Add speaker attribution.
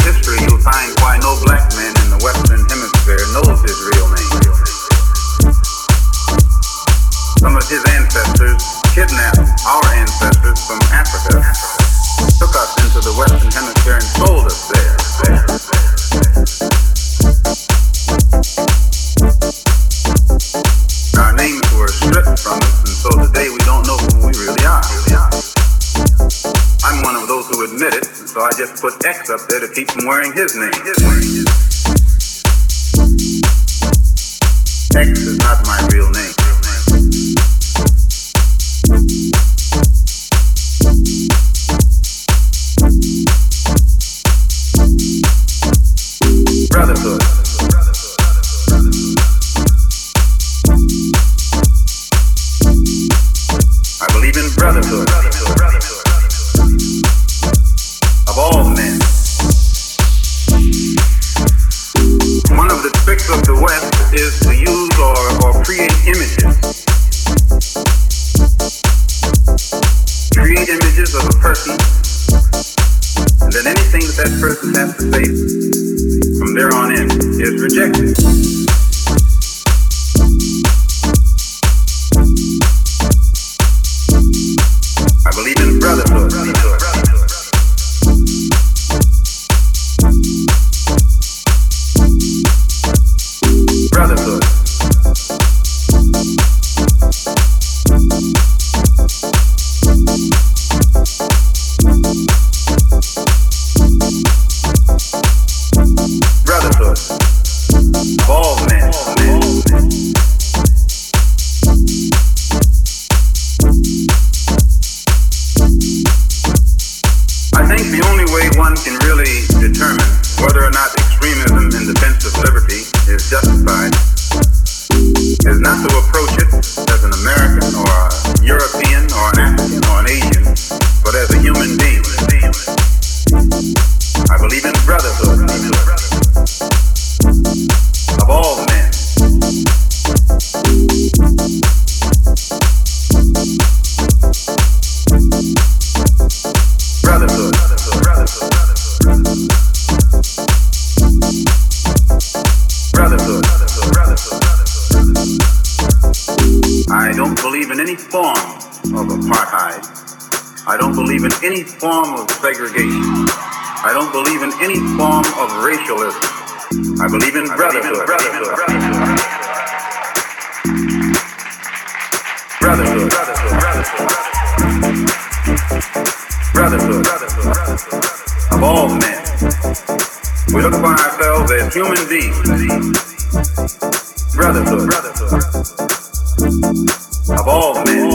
Speaker 1: history, you'll find why no black put X up there to keep from wearing his name. I don't believe in any form of segregation. I don't believe in any form of racialism. I believe in brotherhood. Brotherhood. Brotherhood. Brotherhood. Brotherhood. Of all men. We look upon ourselves as human beings. Brotherhood. Brotherhood. Of all men.